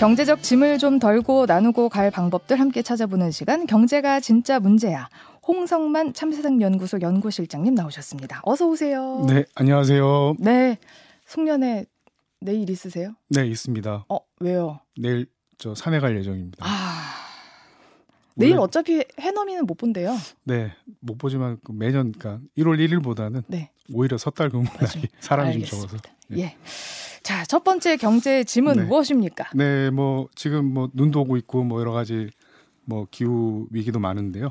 경제적 짐을 좀 덜고 나누고 갈 방법들 함께 찾아보는 시간 경제가 진짜 문제야. 홍성만 참세상연구소 연구실장님 나오셨습니다. 어서 오세요. 네, 안녕하세요. 네. 송년회 내일 있으세요? 네, 있습니다. 어, 왜요? 내일 저 산에 갈 예정입니다. 아. 내일 어차피 해넘이는 못 본대요. 네, 못 보지만 그 매년 그러니까 1월 1일보다는 네. 오히려 섣달 근무 날이 사람이 좀 적어서. 알겠습니다. 예. 자, 첫 번째 경제 짐은 네. 무엇입니까? 네, 뭐 지금 뭐 눈도 오고 있고 뭐 여러 가지 뭐 기후 위기도 많은데요.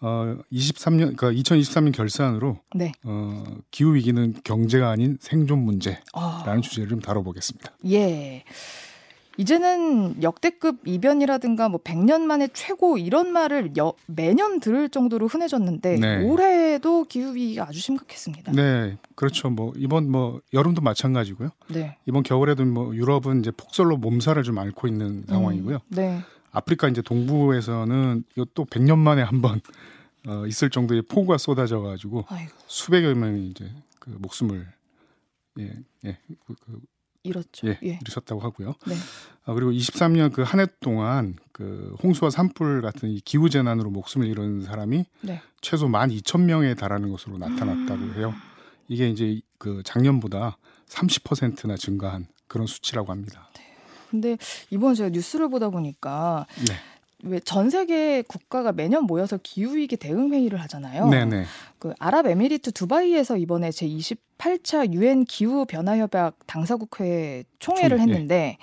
어 23년 그러니까 2023년 결산으로 네. 어 기후 위기는 경제가 아닌 생존 문제라는 어, 주제를 좀 다뤄보겠습니다. 예. 이제는 역대급 이변이라든가 뭐 100년 만에 최고 이런 말을 여- 매년 들을 정도로 흔해졌는데 네. 올해도 기후 위기가 아주 심각했습니다. 네, 그렇죠. 뭐 이번 뭐 여름도 마찬가지고요. 네. 이번 겨울에도 뭐 유럽은 이제 폭설로 몸살을 좀 앓고 있는 상황이고요. 음, 네. 아프리카 이제 동부에서는 이것도 100년 만에 한번 어, 있을 정도의 폭우가 쏟아져 가지고 수백여 명이 이제 그 목숨을 예, 예, 그, 그, 이렇죠. 예, 예. 잃으셨다고 하고요. 네. 아, 그리고 23년 그 한 해 동안 그 홍수와 산불 같은 이 기후 재난으로 목숨을 잃은 사람이 네. 최소 12,000명에 달하는 것으로 나타났다고 음. 해요. 이게 이제 그 작년보다 30%나 증가한 그런 수치라고 합니다. 근데 이번 제가 뉴스를 보다 보니까 네. 왜 전 세계 국가가 매년 모여서 기후 위기 대응 회의를 하잖아요. 네, 네. 그 아랍에미리트 두바이에서 이번에 제 28차 유엔 기후 변화 협약 당사국 회 총회를 총, 예. 했는데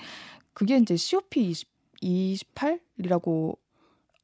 그게 이제 COP 20, 28이라고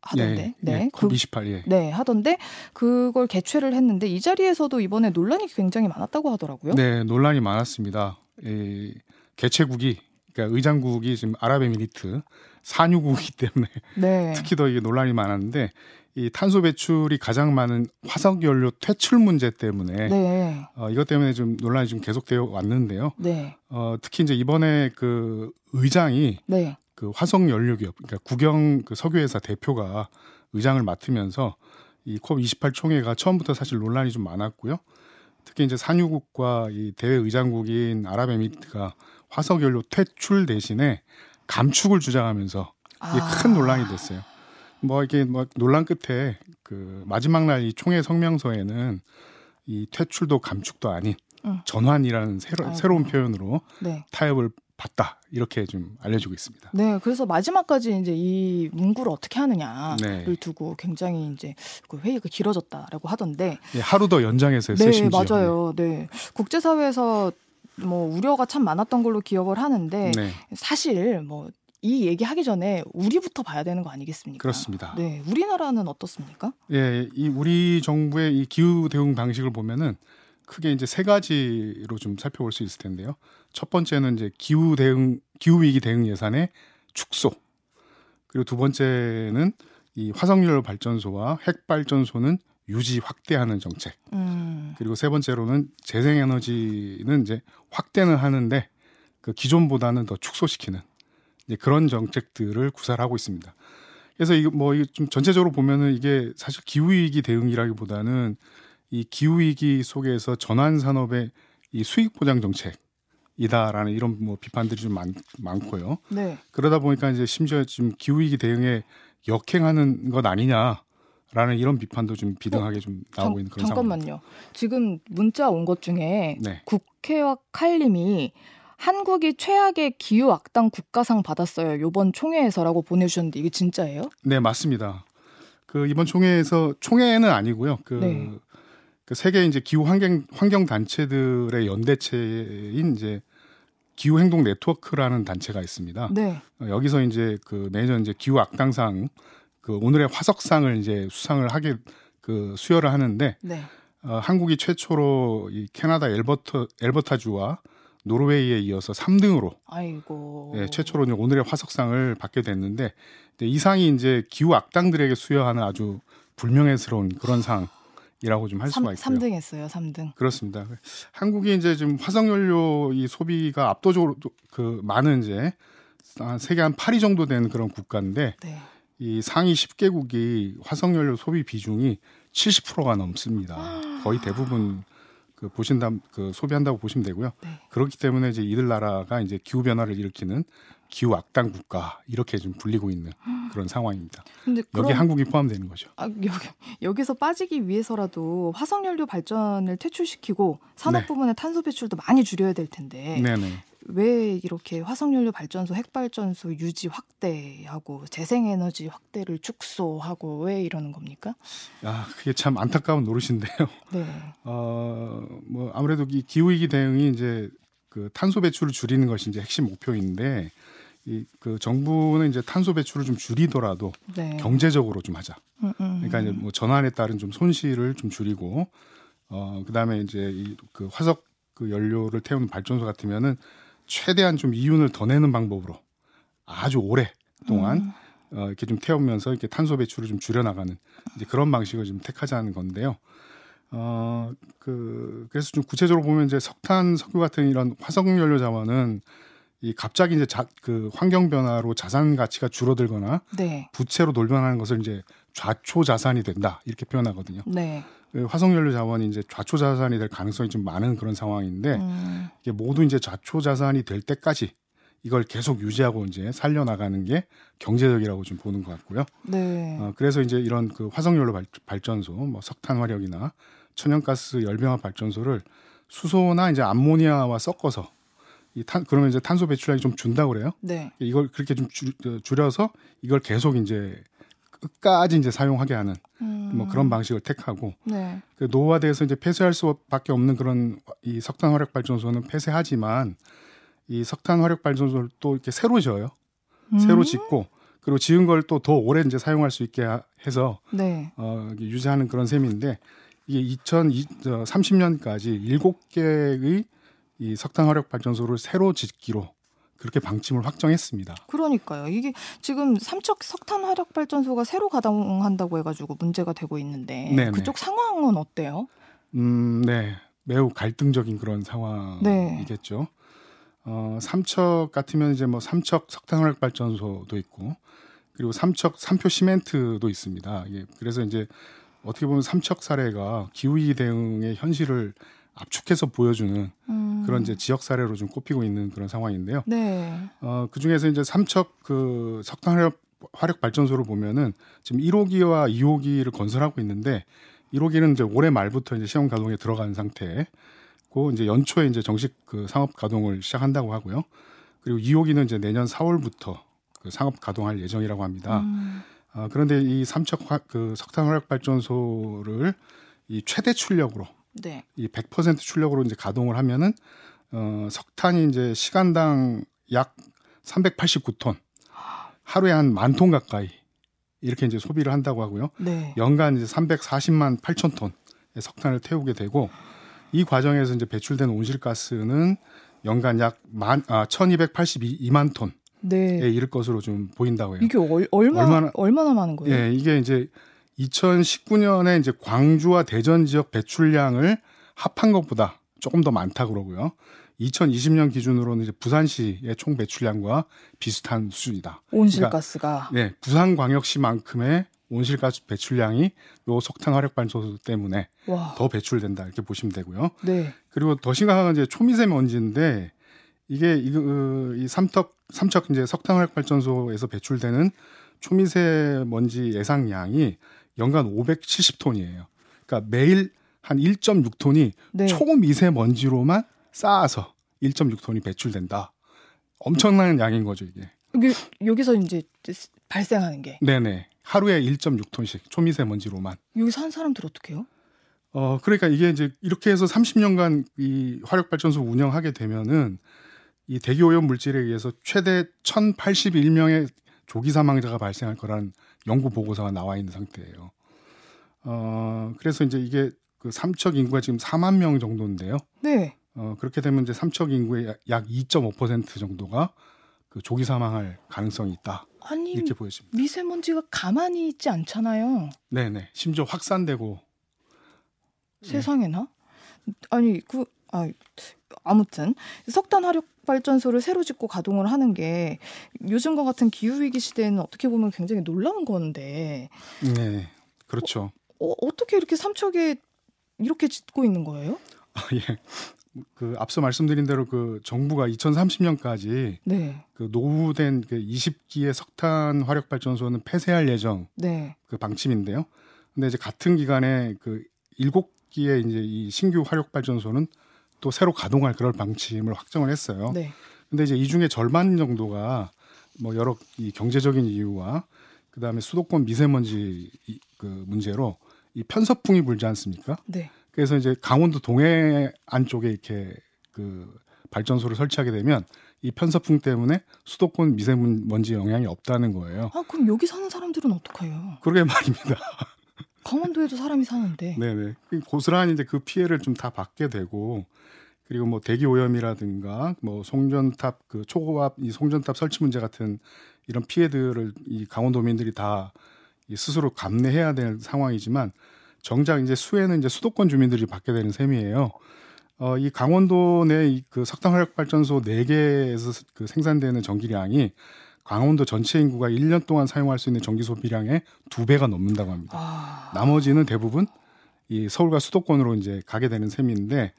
하던데. 예, 예, 그, COP28 예. 네, 하던데 그걸 개최를 했는데 이 자리에서도 이번에 논란이 굉장히 많았다고 하더라고요. 네, 논란이 많았습니다. 이 개최국이 그러니까 의장국이 지금 아랍에미리트 산유국이기 때문에 네. 특히 더 이게 논란이 많았는데 이 탄소 배출이 가장 많은 화석 연료 퇴출 문제 때문에 네. 어, 이것 때문에 좀 논란이 좀 계속되어 왔는데요. 네. 어, 특히 이제 이번에 그 의장이 네. 그 화석 연료 기업 그러니까 국영 그 석유회사 대표가 의장을 맡으면서 이 COP28 총회가 처음부터 사실 논란이 좀 많았고요. 특히 이제 산유국과 이 대외 의장국인 아랍에미리트가 화석 연료 퇴출 대신에 감축을 주장하면서 이게 아. 큰 논란이 됐어요. 뭐 이게 뭐 논란 끝에 그 마지막 날 이 총회 성명서에는 이 퇴출도 감축도 아닌 응. 전환이라는 새로, 아이고. 새로운 표현으로 네. 타협을 봤다 이렇게 좀 알려지고 있습니다. 네, 그래서 마지막까지 이제 이 문구를 어떻게 하느냐를 네. 두고 굉장히 이제 그 회의가 길어졌다라고 하던데. 예, 하루 더 연장해서 네, 했어요. 심지어. 맞아요. 네. 국제사회에서 뭐 우려가 참 많았던 걸로 기억을 하는데 네, 사실 뭐이 얘기하기 전에 우리부터 봐야 되는 거 아니겠습니까? 그렇습니다. 네, 우리나라는 어떻습니까? 예, 이 우리 정부의 이 기후 대응 방식을 보면은 크게 이제 세 가지로 좀 살펴볼 수 있을 텐데요. 첫 번째는 이제 기후 대응 기후 위기 대응 예산의 축소. 그리고 두 번째는 이 화석연료 발전소와 핵 발전소는 유지 확대하는 정책. 음, 그리고 세 번째로는 재생에너지는 이제 확대는 하는데 그 기존보다는 더 축소시키는 이제 그런 정책들을 구사를 하고 있습니다. 그래서 이거 뭐좀 전체적으로 보면은 이게 사실 기후 위기 대응이라기보다는 이 기후 위기 속에서 전환 산업의 이 수익 보장 정책이다라는 이런 뭐 비판들이 좀 많, 많고요. 네. 그러다 보니까 이제 심지어 지금 기후 위기 대응에 역행하는 것 아니냐 라는 이런 비판도 좀 비등하게 좀 나오고 있는 그런 상황. 잠깐만요. 지금 문자 온 것 중에 네. 국회와 칼님이 한국이 최악의 기후 악당 국가상 받았어요. 요번 총회에서라고 보내주셨는데 이게 진짜예요? 네, 맞습니다. 그 이번 총회에서 총회는 아니고요. 그, 네. 그 세계 이제 기후 환경 환경 단체들의 연대체인 이제 기후 행동 네트워크라는 단체가 있습니다. 네. 어, 여기서 이제 그 매년 이제 기후 악당상 그 오늘의 화석상을 이제 수상을 하게 그 수여를 하는데 네. 어, 한국이 최초로 이 캐나다 엘버터 엘버타주와 노르웨이에 이어서 3등으로 아이고. 예, 최초로 오늘의 화석상을 받게 됐는데 이 상이 이제 기후 악당들에게 수여하는 아주 불명예스러운 그런 상 이라고 좀 할 수가 있고요. 3등 했어요. 3등. 그렇습니다. 한국이 이제 지금 화석연료 이 소비가 압도적으로 그 많은 이제 한 세계 한 8위 정도 되는 그런 국가인데 네. 이 상위 10개국이 화석연료 소비 비중이 70%가 넘습니다. 거의 대부분 그 보신다 그 소비한다고 보시면 되고요. 네. 그렇기 때문에 이제 이들 나라가 이제 기후 변화를 일으키는 기후 악당 국가 이렇게 좀 불리고 있는 그런 상황입니다. 근데 여기 한국이 포함되는 거죠. 아, 여기, 여기서 빠지기 위해서라도 화석연료 발전을 퇴출시키고 산업 네. 부분의 탄소 배출도 많이 줄여야 될 텐데 네, 네. 왜 이렇게 화석연료 발전소, 핵발전소 유지 확대하고 재생에너지 확대를 축소하고 왜 이러는 겁니까? 아, 그게 참 안타까운 노릇인데요. 네. 어, 뭐 아무래도 이 기후 위기 대응이 이제 그 탄소 배출을 줄이는 것이 이제 핵심 목표인데 이 그 정부는 이제 탄소 배출을 좀 줄이더라도 네. 경제적으로 좀 하자. 음, 음. 그러니까 이제 뭐 전환에 따른 좀 손실을 좀 줄이고 어 그다음에 이제 이 그 화석 그 연료를 태우는 발전소 같으면은 최대한 좀 이윤을 더 내는 방법으로 아주 오래 동안 음. 어 이렇게 좀 태우면서 이렇게 탄소 배출을 좀 줄여 나가는 이제 그런 방식을 좀 택하자는 건데요. 어 그 그래서 좀 구체적으로 보면 이제 석탄, 석유 같은 이런 화석 연료 자원은 이 갑자기 이제 자, 그 환경 변화로 자산 가치가 줄어들거나 네. 부채로 돌변하는 것을 이제 좌초 자산이 된다 이렇게 표현하거든요. 네. 그 화석연료 자원이 이제 좌초 자산이 될 가능성이 좀 많은 그런 상황인데 음. 이게 모두 이제 좌초 자산이 될 때까지 이걸 계속 유지하고 이제 살려 나가는 게 경제적이라고 좀 보는 것 같고요. 네. 어, 그래서 이제 이런 그 화석연료 발, 발전소, 뭐 석탄 화력이나 천연가스 열병합 발전소를 수소나 이제 암모니아와 섞어서 이 탄, 그러면 이제 탄소 배출량이 좀 준다 고 그래요. 네. 이걸 그렇게 좀 줄, 어, 줄여서 이걸 계속 이제 끝까지 이제 사용하게 하는 음. 뭐 그런 방식을 택하고 네. 그 노후화돼서 이제 폐쇄할 수밖에 없는 그런 이 석탄 화력 발전소는 폐쇄하지만 이 석탄 화력 발전소를 또 이렇게 새로 지어요. 음. 새로 짓고 그리고 지은 걸 또 더 오래 이제 사용할 수 있게 하- 해서 네. 어 유지하는 그런 셈인데 이게 2030년까지 7개의 이 석탄 화력 발전소를 새로 짓기로 그렇게 방침을 확정했습니다. 그러니까요. 이게 지금 삼척 석탄 화력 발전소가 새로 가동한다고 해가지고 문제가 되고 있는데 네네. 그쪽 상황은 어때요? 음, 네. 매우 갈등적인 그런 네. 상황이겠죠. 어, 삼척 같으면 이제 뭐 삼척 석탄 화력 발전소도 있고 그리고 삼척 삼표 시멘트도 있습니다. 예. 그래서 이제 어떻게 보면 삼척 사례가 기후위기 대응의 현실을 압축해서 보여주는 음. 그런 이제 지역 사례로 좀 꼽히고 있는 그런 상황인데요. 네. 어, 그 중에서 이제 삼척 그 석탄 화력, 화력 발전소를 보면은 지금 1호기와 2호기를 건설하고 있는데 1호기는 이제 올해 말부터 이제 시험 가동에 들어간 상태고 이제 연초에 이제 정식 그 상업 가동을 시작한다고 하고요. 그리고 2호기는 이제 내년 4월부터 그 상업 가동할 예정이라고 합니다. 음. 아, 그런데 이 삼척 화, 그 석탄 화력 발전소를 이 최대 출력으로 네. 이 100% 출력으로 이제 가동을 하면은 어, 석탄이 이제 시간당 약 389톤 하루에 한 만 톤 가까이 이렇게 이제 소비를 한다고 하고요. 네. 연간 이제 340만 8천 톤의 석탄을 태우게 되고 이 과정에서 이제 배출된 온실가스는 연간 약 만 아, 1,282만 톤에 네. 이를 것으로 좀 보인다고 해요. 이게 얼, 얼마, 얼마나- 얼마나 많은 거예요? 예, 이게 이제 2019년에 이제 광주와 대전 지역 배출량을 합한 것보다 조금 더 많다 그러고요. 2020년 기준으로는 이제 부산시의 총 배출량과 비슷한 수준이다. 온실가스가. 네, 부산광역시만큼의 온실가스 배출량이 요 석탄 화력 발전소 때문에 와. 더 배출된다 이렇게 보시면 되고요. 네. 그리고 더 심각한 건 이제 초미세먼지인데 이게 이거 어, 이 삼척 삼척 이제 석탄 화력 발전소에서 배출되는 초미세먼지 예상량이 연간 570톤이에요. 그러니까 매일 한 1.6톤이 네. 초미세먼지로만 쌓아서 1.6톤이 배출된다. 엄청난 양인 거죠 이게. 이게 여기서 이제 발생하는 게 네네. 하루에 1.6톤씩 초미세먼지로만. 여기 사는 사람들 어떻게 해요? 어, 그러니까 이게 이제 이렇게 해서 30년간 이 화력발전소 운영하게 되면은 이 대기 오염 물질에 의해서 최대 1,081명의 조기 사망자가 발생할 거라는 연구 보고서가 나와 있는 상태예요. 어, 그래서 이제 이게 그 삼척 인구가 지금 4만 명 정도인데요. 네. 어, 그렇게 되면 이제 삼척 인구의 약- 약2.5% 정도가 그 조기 사망할 가능성이 있다. 아니 이렇게 보여집니다. 미세먼지가 가만히 있지 않잖아요. 네 네. 심지어 확산되고 세상에나? 아니 그 아, 아무튼 석탄 화력 발전소를 새로 짓고 가동을 하는 게 요즘과 같은 기후 위기 시대에는 어떻게 보면 굉장히 놀라운 건데 네. 그렇죠. 어, 어 떻게 이렇게 삼척에 이렇게 짓고 있는 거예요? 아, 예. 그 앞서 말씀드린 대로 그 정부가 2030년까지 네. 그 노후된 그 20기의 석탄 화력 발전소는 폐쇄할 예정 네. 그 방침인데요. 근데 이제 같은 기간에 그 7기의 이제 이 신규 화력 발전소는 또 새로 가동할 그럴 방침을 확정을 했어요. 네. 근데 이제 이 중에 절반 정도가 뭐 여러 이 경제적인 이유와 그다음에 수도권 미세먼지 이, 그 문제로 이 편서풍이 불지 않습니까? 네. 그래서 이제 강원도 동해 안 쪽에 이렇게 그 발전소를 설치하게 되면 이 편서풍 때문에 수도권 미세먼지 영향이 없다는 거예요. 아, 그럼 여기 사는 사람들은 어떡해요? 그러게 말입니다. 강원도에도 사람이 사는데. 네네. 그 고스란히 이제 그 피해를 좀 다 받게 되고 그리고 뭐 대기 오염이라든가 뭐 송전탑 그 초고압 이 송전탑 설치 문제 같은 이런 피해들을 이 강원도민들이 다 스스로 감내해야 될 상황이지만 정작 이제 수혜는 이제 수도권 주민들이 받게 되는 셈이에요. 어, 이 강원도 내 그 석탄 화력 발전소 4개에서 그 생산되는 전기량이 강원도 전체 인구가 1년 동안 사용할 수 있는 전기 소비량의 두 배가 넘는다고 합니다. 아. 나머지는 대부분 이 서울과 수도권으로 이제 가게 되는 셈인데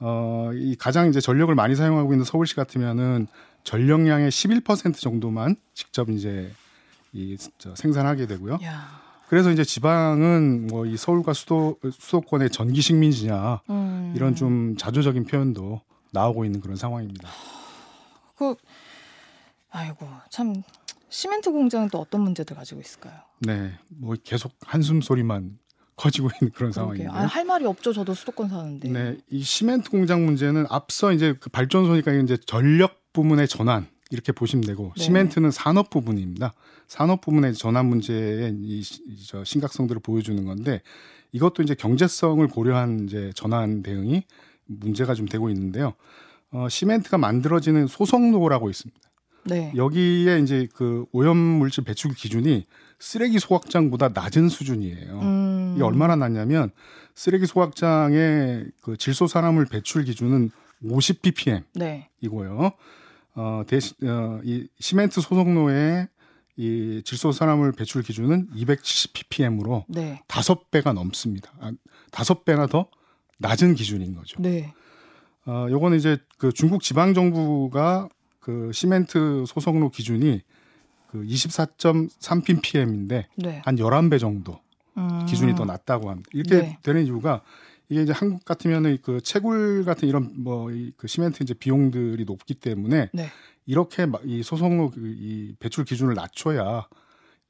어, 이 가장 이제 전력을 많이 사용하고 있는 서울시 같으면은 전력량의 11% 정도만 직접 이제 이 저, 생산하게 되고요. 야. 그래서 이제 지방은 뭐 이 서울과 수도 수도권의 전기 식민지냐 음. 이런 좀 자조적인 표현도 나오고 있는 그런 상황입니다. 그 아이고 참 시멘트 공장은 또 어떤 문제들 가지고 있을까요? 네, 뭐 계속 한숨 소리만 커지고 있는 그런. 상황인데요. 아, 할 말이 없죠. 저도 수도권 사는데. 네, 이 시멘트 공장 문제는 앞서 이제 그 발전소니까 이제 전력 부문의 전환 이렇게 보시면 되고 네. 시멘트는 산업 부분입니다. 산업 부문의 전환 문제의 이 저 심각성들을 보여주는 건데 이것도 이제 경제성을 고려한 이제 전환 대응이 문제가 좀 되고 있는데요. 어, 시멘트가 만들어지는 소성로라고 있습니다. 네. 여기에 이제 그 오염 물질 배출 기준이 쓰레기 소각장보다 낮은 수준이에요. 음. 이게 얼마나 낮냐면 쓰레기 소각장의 그 질소산화물 배출 기준은 50 ppm 네. 이고요. 어, 대신 어, 이 시멘트 소속로의 이 질소산화물 배출 기준은 270 ppm으로 네. 다섯 배가 넘습니다. 아, 다섯 배나 더 낮은 기준인 거죠. 네. 어, 요거는 이제 그 중국 지방 정부가 그 시멘트 소속로 기준이 그 24.3 ppm인데 네. 한 11배 정도 음. 기준이 더 낮다고 합니다. 이렇게 네. 되는 이유가 이게 이제 한국 같으면은 그 채굴 같은 이런 뭐그 시멘트 이제 비용들이 높기 때문에 네. 이렇게 마- 이 소속로 그이 배출 기준을 낮춰야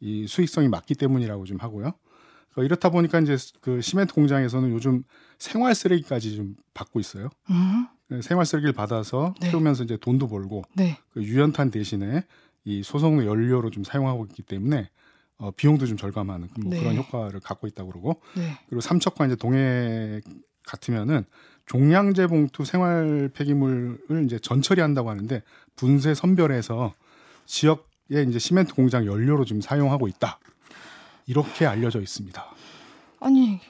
이 수익성이 맞기 때문이라고 좀 하고요. 그러니까 이렇다 보니까 이제 그 시멘트 공장에서는 요즘 생활 쓰레기까지 좀 받고 있어요. 음. 생활 쓰레기를 받아서 네. 태우면서 이제 돈도 벌고 네. 그 유연탄 대신에 이 소속로 연료로 좀 사용하고 있기 때문에 어, 비용도 좀 절감하는 뭐 네. 그런 효과를 갖고 있다고 그러고 네. 그리고 삼척과 이제 동해 같으면은 종량제 봉투 생활 폐기물을 이제 전처리한다고 하는데 분쇄 선별해서 지역에 이제 시멘트 공장 연료로 지금 사용하고 있다. 이렇게 알려져 있습니다. 아니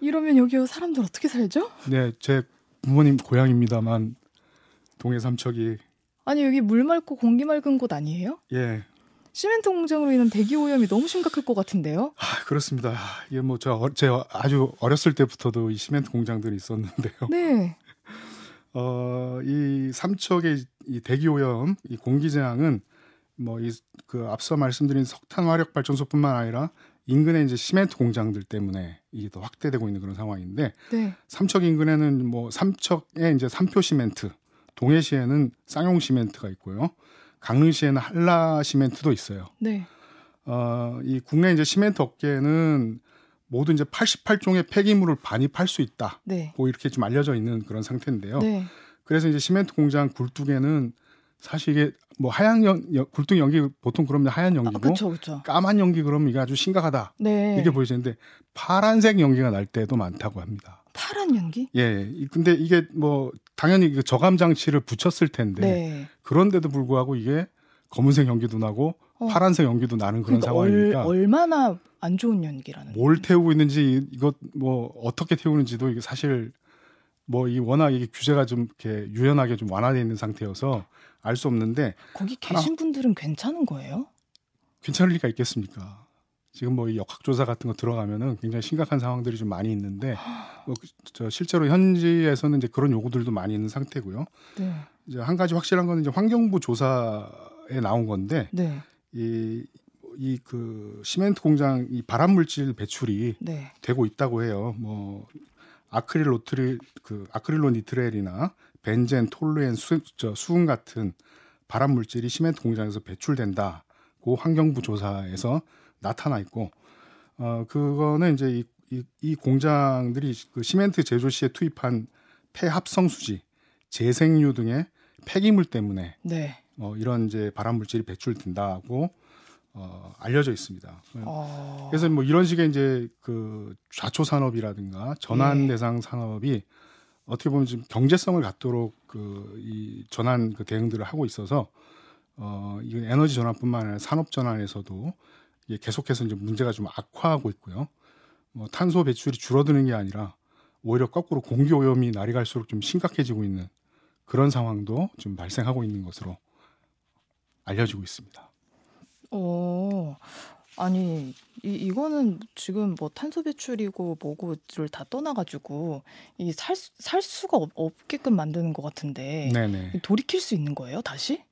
이러면 여기 사람들 어떻게 살죠? 네, 제 부모님 고향입니다만 동해 삼척이 아니 여기 물 맑고 공기 맑은 곳 아니에요? 예, 시멘트 공장으로 인한 대기 오염이 너무 심각할 것 같은데요. 아, 그렇습니다. 이게 뭐저 제 아주 어렸을 때부터도 이 시멘트 공장들이 있었는데요. 네. 어, 이 삼척의 이 대기 오염, 이 공기 재앙은 뭐 이 그 앞서 말씀드린 석탄 화력 발전소뿐만 아니라 인근의 이제 시멘트 공장들 때문에 이게 더 확대되고 있는 그런 상황인데 네. 삼척 인근에는 뭐 삼척에 이제 삼표 시멘트, 동해시에는 쌍용 시멘트가 있고요. 강릉시에는 한라 시멘트도 있어요. 네. 어, 이 국내 이제 시멘트 업계는 모두 이제 88종의 폐기물을 반입할 수 있다. 네. 고 이렇게 좀 알려져 있는 그런 상태인데요. 네. 그래서 이제 시멘트 공장 굴뚝에는 사실 이게 뭐 하얀 연, 연- 굴뚝 연기 보통 그러면 하얀 아, 연기고 그렇죠, 그렇죠. 까만 연기 그러면 이게 아주 심각하다 네. 이렇게 보이시는데 파란색 연기가 날 때도 많다고 합니다. 파란 연기? 예, 이- 근데 이게 뭐 당연히 그 저감 장치를 붙였을 텐데 네. 그런데도 불구하고 이게 검은색 연기도 나고 어. 파란색 연기도 나는 그런 그러니까 상황이니까 얼, 얼마나 안 좋은 연기라는. 뭘 태우고 있는지 이것 뭐 어떻게 태우는지도 이게 사실 뭐 이 워낙 이게 규제가 좀 이렇게 유연하게 좀 완화되어 있는 상태여서 알 수 없는데 거기 계신 분들은 괜찮은 거예요? 괜찮을 리가 있겠습니까? 지금 뭐 이 역학조사 같은 거 들어가면은 굉장히 심각한 상황들이 좀 많이 있는데 뭐, 저 실제로 현지에서는 이제 그런 요구들도 많이 있는 상태고요. 네. 이제 한 가지 확실한 건 이제 환경부 조사에 나온 건데 네. 이 이그 시멘트 공장 이 발암 물질 배출이 네. 되고 있다고 해요. 뭐 아크릴 로트릴 그 아크릴로 니트렐이나 벤젠, 톨루엔, 수, 저, 수은 같은 발암 물질이 시멘트 공장에서 배출된다고 환경부 조사에서 나타나 있고 어 그거는 이제 이, 이, 이 공장들이 그 시멘트 제조 시에 투입한 폐합성 수지, 재생유 등의 폐기물 때문에 네. 어, 이런 이제 발암 물질이 배출된다고 어, 알려져 있습니다. 어. 그래서 뭐 이런 식의 이제 그 좌초 산업이라든가 전환 예. 대상 산업이 어떻게 보면 지금 경제성을 갖도록 그 이 전환 그 대응들을 하고 있어서 어, 이 에너지 전환뿐만 아니라 산업 전환에서도 이게 계속해서 이제 문제가 좀 악화하고 있고요. 뭐 탄소 배출이 줄어드는 게 아니라 오히려 거꾸로 공기 오염이 날이 갈수록 좀 심각해지고 있는 그런 상황도 좀 발생하고 있는 것으로 알려지고 있습니다. 어. 아니 이 이거는 지금 뭐 탄소 배출이고 뭐고를 다 떠나가지고 이살살 수가 없, 없게끔 만드는 것 같은데 네네. 돌이킬 수 있는 거예요 다시?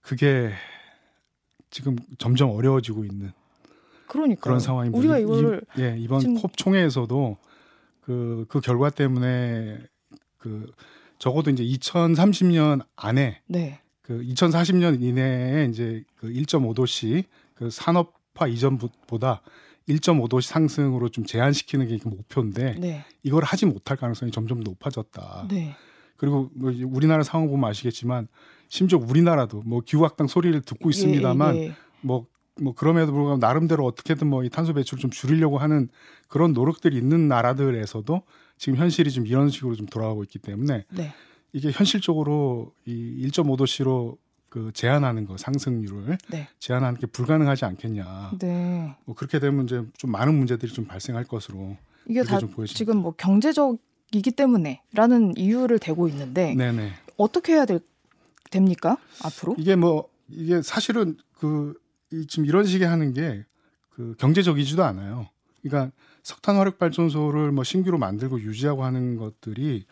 그게 지금 점점 어려워지고 있는 그러니까 그런 상황입니다. 우리가 이- 이거를 이, 예, 이번 콥 총회에서도 그, 그 결과 때문에 그 적어도 이제 2030년 안에 네. 그 2040년 이내에 이제 그 1.5도씨 그 산업 화 이전보다 1.5도씨 상승으로 좀 제한시키는 게 목표인데 네. 이걸 하지 못할 가능성이 점점 높아졌다. 네. 그리고 뭐 우리나라 상황 보면 아시겠지만 심지어 우리나라도 뭐 기후학당 소리를 듣고 있습니다만 예, 예. 뭐, 뭐 그럼에도 불구하고 나름대로 어떻게든 뭐 이 탄소 배출을 좀 줄이려고 하는 그런 노력들이 있는 나라들에서도 지금 현실이 좀 이런 식으로 좀 돌아가고 있기 때문에 네. 이게 현실적으로 이 1.5도씨로 그 제한하는 거 상승률을 네. 제한하는 게 불가능하지 않겠냐. 네. 뭐 그렇게 되면 이제 좀 많은 문제들이 좀 발생할 것으로 이게 다. 지금 뭐 경제적이기 때문에라는 이유를 대고 있는데 네네. 어떻게 해야 될 됩니까 앞으로? 이게 뭐 이게 사실은 그 이 지금 이런 식의 하는 게 그 경제적이지도 않아요. 그러니까 석탄 화력 발전소를 뭐 신규로 만들고 유지하고 하는 것들이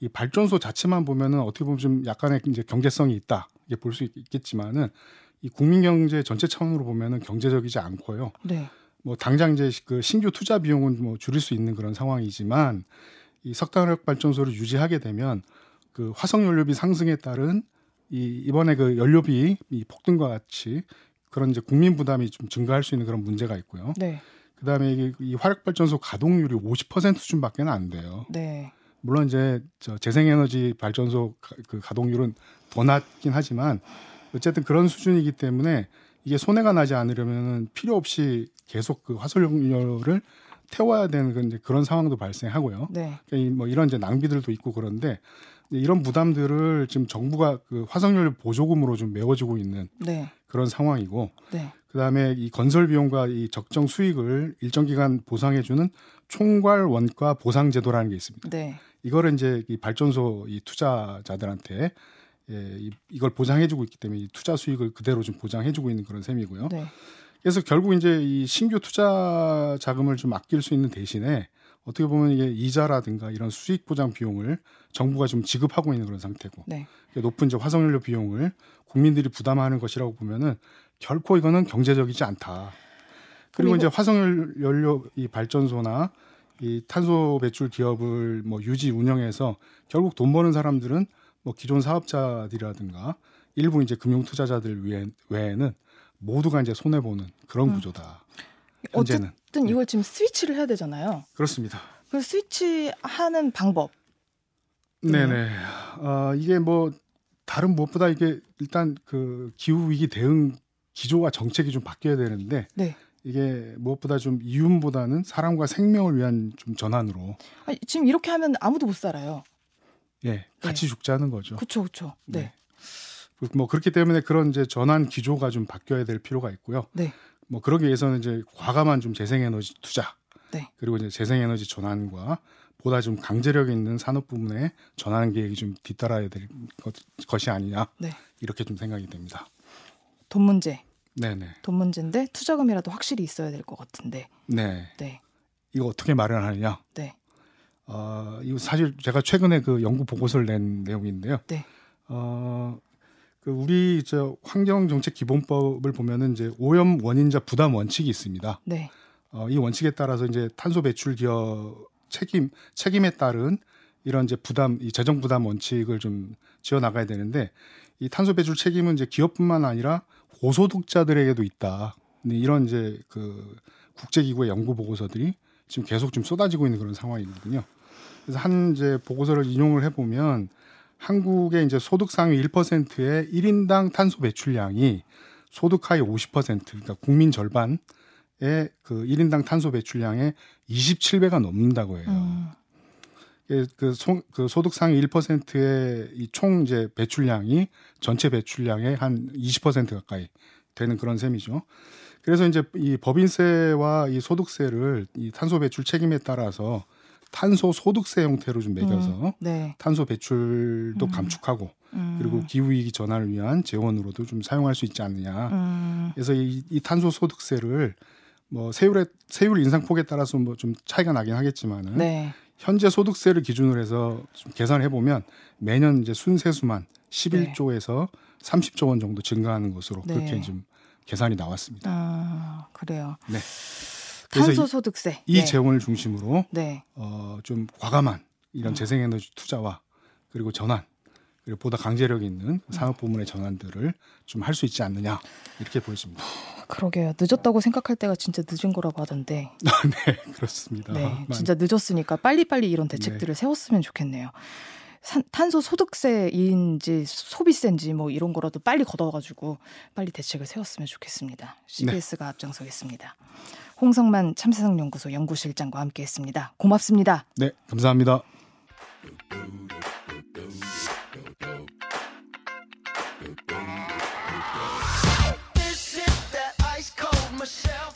이 발전소 자체만 보면은 어떻게 보면 좀 약간의 이제 경제성이 있다 이게 볼 수 있겠지만은 이 국민 경제 전체 차원으로 보면은 경제적이지 않고요. 네. 뭐 당장 이제 그 신규 투자 비용은 뭐 줄일 수 있는 그런 상황이지만 이 석탄 화력 발전소를 유지하게 되면 그 화석 연료비 상승에 따른 이 이번에 그 연료비 이 폭등과 같이 그런 이제 국민 부담이 좀 증가할 수 있는 그런 문제가 있고요. 네. 그다음에 이 화력 발전소 가동률이 50% 수준밖에는 안 돼요. 네. 물론 이제 저 재생에너지 발전소 가- 그 가동률은 더 낮긴 하지만 어쨌든 그런 수준이기 때문에 이게 손해가 나지 않으려면은 필요 없이 계속 그 화석연료를 태워야 되는 그런 이제 그런 상황도 발생하고요. 네. 그러니까 이- 뭐 이런 이제 낭비들도 있고 그런데 이런 부담들을 지금 정부가 그 화석연료 보조금으로 좀 메워주고 있는 네. 그런 상황이고 네. 그다음에 이 건설 비용과 이 적정 수익을 일정 기간 보상해주는 총괄 원가 보상 제도라는 게 있습니다. 네. 이거를 이제 이 발전소 이 투자자들한테 예, 이, 이걸 보장해주고 있기 때문에 이 투자 수익을 그대로 좀 보장해주고 있는 그런 셈이고요. 네. 그래서 결국 이제 이 신규 투자 자금을 좀 아낄 수 있는 대신에 어떻게 보면 이게 이자라든가 이런 수익 보장 비용을 정부가 좀 지급하고 있는 그런 상태고 네. 높은 이제 화석연료 비용을 국민들이 부담하는 것이라고 보면은 결코 이거는 경제적이지 않다. 그리고 그리고- 이제 화석연료 이 발전소나 이 탄소 배출 기업을 뭐 유지 운영해서 결국 돈 버는 사람들은 뭐 기존 사업자들이라든가 일부 이제 금융 투자자들 외, 외에는 모두가 이제 손해 보는 그런 음. 구조다. 현재는 어쨌든 네. 이걸 지금 스위치를 해야 되잖아요. 그렇습니다. 그 스위치 하는 방법. 음. 네네. 어, 이게 뭐 다른 무엇보다 이게 일단 그 기후 위기 대응 기조와 정책이 좀 바뀌어야 되는데 네. 이게 무엇보다 좀 이윤보다는 사람과 생명을 위한 좀 전환으로 아니, 지금 이렇게 하면 아무도 못 살아요. 예 같이 죽자는 거죠. 그렇죠, 그렇죠. 네. 그- 뭐 그렇기 때문에 그런 이제 전환 기조가 좀 바뀌어야 될 필요가 있고요. 네. 뭐 그러기 위해서는 이제 과감한 좀 재생에너지 투자 네. 그리고 이제 재생에너지 전환과 보다 좀 강제력 있는 산업 부문의 전환 계획이 좀 뒤따라야 될 것, 것이 아니냐 네. 이렇게 좀 생각이 됩니다. 돈 문제. 네네. 돈 문제인데 투자금이라도 확실히 있어야 될 것 같은데. 네. 네. 이거 어떻게 마련하느냐? 네. 어, 이거 사실 제가 최근에 그 연구 보고서를 낸 내용인데요. 네. 어, 그 우리 저 환경 정책 기본법을 보면은 이제 오염 원인자 부담 원칙이 있습니다. 네. 어, 이 원칙에 따라서 이제 탄소 배출 기업 책임 책임에 따른 이런 이제 부담 이 재정 부담 원칙을 좀 지어 나가야 되는데 이 탄소 배출 책임은 이제 기업뿐만 아니라 고소득자들에게도 있다. 근데 이런 이제 그 국제기구의 연구 보고서들이 지금 계속 좀 쏟아지고 있는 그런 상황이거든요. 그래서 한 이제 보고서를 인용을 해보면 한국의 이제 소득 상위 1%의 1인당 탄소 배출량이 소득 하위 50% 그러니까 국민 절반의 그 1인당 탄소 배출량의 27배가 넘는다고 해요. 음. 그, 그, 소, 그 소득 상위 1%의 이총 이제 배출량이 전체 배출량의 한 20% 가까이 되는 그런 셈이죠. 그래서 이제 이 법인세와 이 소득세를 이 탄소 배출 책임에 따라서 탄소 소득세 형태로 좀 매겨서 음. 네. 탄소 배출도 음. 감축하고 음. 그리고 기후 위기 전환을 위한 재원으로도 좀 사용할 수 있지 않느냐. 음. 그래서 이, 이 탄소 소득세를 뭐 세율의 세율 인상폭에 따라서 뭐 좀 차이가 나긴 하겠지만은 네. 현재 소득세를 기준으로 해서 좀 계산해 보면 매년 이제 순세수만 11조에서 30조 원 정도 증가하는 것으로 네. 그렇게 좀 계산이 나왔습니다. 아, 그래요. 네. 그래서 탄소 이- 소득세. 이 네. 재원을 중심으로 네. 어, 좀 과감한 이런 음. 재생에너지 투자와 그리고 전환 그리고 보다 강제력 있는 음. 산업 부문의 전환들을 좀 할 수 있지 않느냐 이렇게 보여집니다. 그러게요. 늦었다고 생각할 때가 진짜 늦은 거라고 하던데. 네, 그렇습니다. 네. 만- 진짜 늦었으니까 빨리빨리 이런 대책들을 세웠으면 좋겠네요. 산- 탄소 소득세인지 소비세인지 뭐 이런 거라도 빨리 걷어가지고 빨리 대책을 세웠으면 좋겠습니다. CBS가 앞장서겠습니다. 홍성만 참세상연구소 연구실장과 함께했습니다. 고맙습니다. 네, 감사합니다.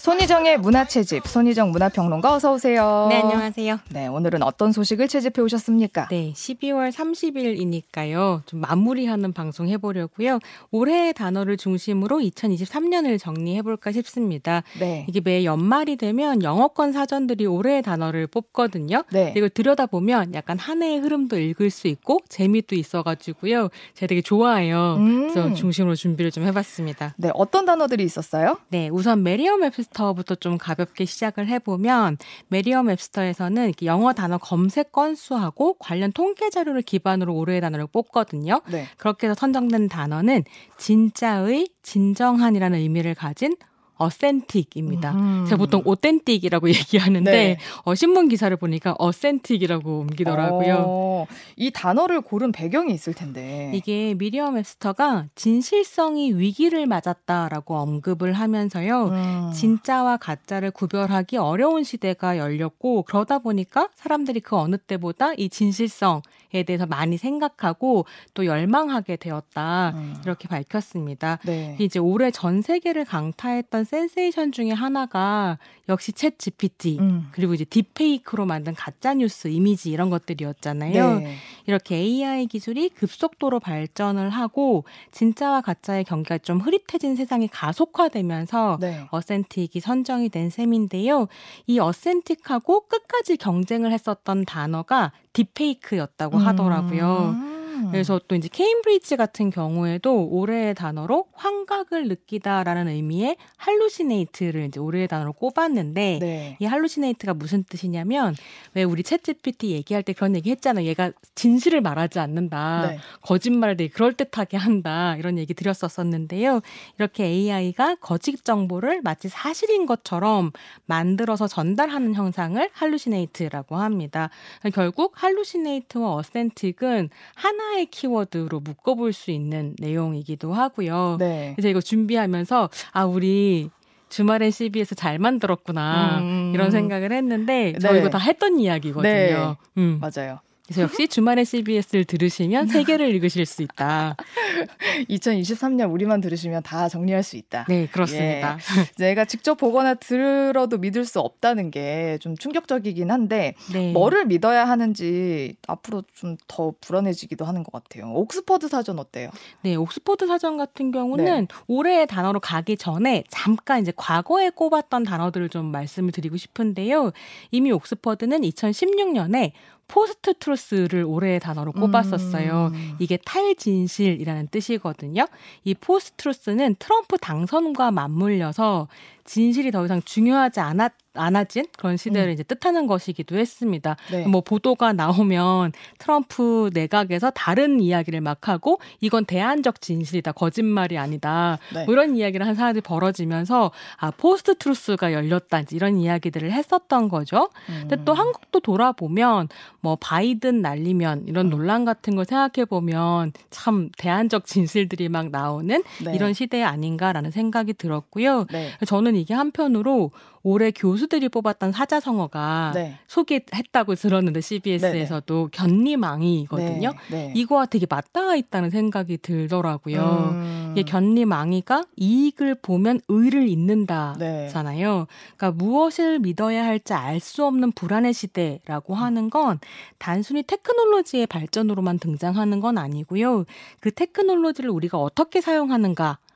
손희정의 문화채집, 손희정 문화평론가 어서 오세요. 네, 안녕하세요. 네, 오늘은 어떤 소식을 채집해 오셨습니까? 네, 12월 30일이니까요. 좀 마무리하는 방송 해보려고요. 올해의 단어를 중심으로 2023년을 정리해볼까 싶습니다. 네. 이게 매 연말이 되면 영어권 사전들이 올해의 단어를 뽑거든요. 네. 이걸 들여다보면 약간 한 해의 흐름도 읽을 수 있고 재미도 있어가지고요. 제가 되게 좋아해요. 음. 그래서 중심으로 준비를 좀 해봤습니다. 네, 어떤 단어들이 있었어요? 네, 우선 메리엄 웹스터 부터 좀 가볍게 시작을 해보면 메리엄 웹스터에서는 영어 단어 검색 건수하고 관련 통계 자료를 기반으로 올해의 단어를 뽑거든요. 네. 그렇게 해서 선정된 단어는 진짜의 진정한이라는 의미를 가진 authentic입니다. 음. 제가 보통 authentic이라고 얘기하는데 네. 어, 신문 기사를 보니까 authentic이라고 옮기더라고요. 어, 이 단어를 고른 배경이 있을 텐데. 이게 메리엄 웹스터가 진실성이 위기를 맞았다라고 언급을 하면서요. 음. 진짜와 가짜를 구별하기 어려운 시대가 열렸고 그러다 보니까 사람들이 그 어느 때보다 이 진실성에 대해서 많이 생각하고 또 열망하게 되었다 음. 이렇게 밝혔습니다. 네. 이제 올해 전 세계를 강타했던 센세이션 중에 하나가 역시 챗 GPT 음. 그리고 이제 딥페이크로 만든 가짜 뉴스 이미지 이런 것들이었잖아요. 네. 이렇게 AI 기술이 급속도로 발전을 하고 진짜와 가짜의 경계가 좀 흐릿해진 세상이 가속화되면서 네. 어센틱이 선정이 된 셈인데요. 이 어센틱하고 끝까지 경쟁을 했었던 단어가 딥페이크였다고 하더라고요. 음. 그래서 또 이제 케임브리지 같은 경우에도 올해의 단어로 환각을 느끼다라는 의미의 할루시네이트를 이제 올해의 단어로 꼽았는데 네. 이 할루시네이트가 무슨 뜻이냐면 왜 우리 챗 GPT 얘기할 때 그런 얘기 했잖아요. 얘가 진실을 말하지 않는다. 네. 거짓말을 되게 그럴듯하게 한다. 이런 얘기 드렸었었는데요. 이렇게 AI가 거짓 정보를 마치 사실인 것처럼 만들어서 전달하는 형상을 할루시네이트라고 합니다. 결국 할루시네이트와 어센틱은 하나 의 키워드로 묶어볼 수 있는 내용이기도 하고요. 네. 그래서 이거 준비하면서 아 우리 주말엔 CBS 잘 만들었구나 음. 이런 생각을 했는데 저 네. 다 했던 이야기거든요. 네. 음. 맞아요. 그래서 역시 주말에 CBS를 들으시면 세계를 읽으실 수 있다. 2023년 우리만 들으시면 다 정리할 수 있다. 네, 그렇습니다. 내가 직접 보거나 들어도 믿을 수 없다는 게 좀 충격적이긴 한데 네. 뭐를 믿어야 하는지 앞으로 좀 더 불안해지기도 하는 것 같아요. 옥스퍼드 사전 어때요? 네, 옥스퍼드 사전 같은 경우는 올해의 단어로 가기 전에 잠깐 이제 과거에 꼽았던 단어들을 좀 말씀을 드리고 싶은데요. 이미 옥스퍼드는 2016년에 post truth를 올해의 단어로 꼽았었어요. 음. 이게 탈진실이라는 뜻이거든요. 이 post truth는 트럼프 당선과 맞물려서 진실이 더 이상 중요하지 않았 않아진 그런 시대를 음. 이제 뜻하는 것이기도 했습니다. 네. 뭐 보도가 나오면 트럼프 내각에서 다른 이야기를 막 하고 이건 대안적 진실이다 거짓말이 아니다 네. 뭐 이런 이야기를 한 사람들이 벌어지면서 아 post truth가 열렸다 이런 이야기들을 했었던 거죠. 근데 또 음. 한국도 돌아보면 뭐 바이든 날리면 이런 음. 논란 같은 걸 생각해 보면 참 대안적 진실들이 막 나오는 네. 이런 시대 아닌가라는 생각이 들었고요. 네. 저는 이게 한편으로 올해 교수들이 뽑았던 사자성어가 네. 소개했다고 들었는데 CBS에서도 견리망이거든요. 네. 네. 이거와 되게 맞닿아 있다는 생각이 들더라고요. 음. 이게 견리망이가 이익을 보면 의를 잇는다잖아요. 네. 그러니까 무엇을 믿어야 할지 알 수 없는 불안의 시대라고 하는 건 단순히 테크놀로지의 발전으로만 등장하는 건 아니고요. 그 테크놀로지를 우리가 어떻게 사용하는가 에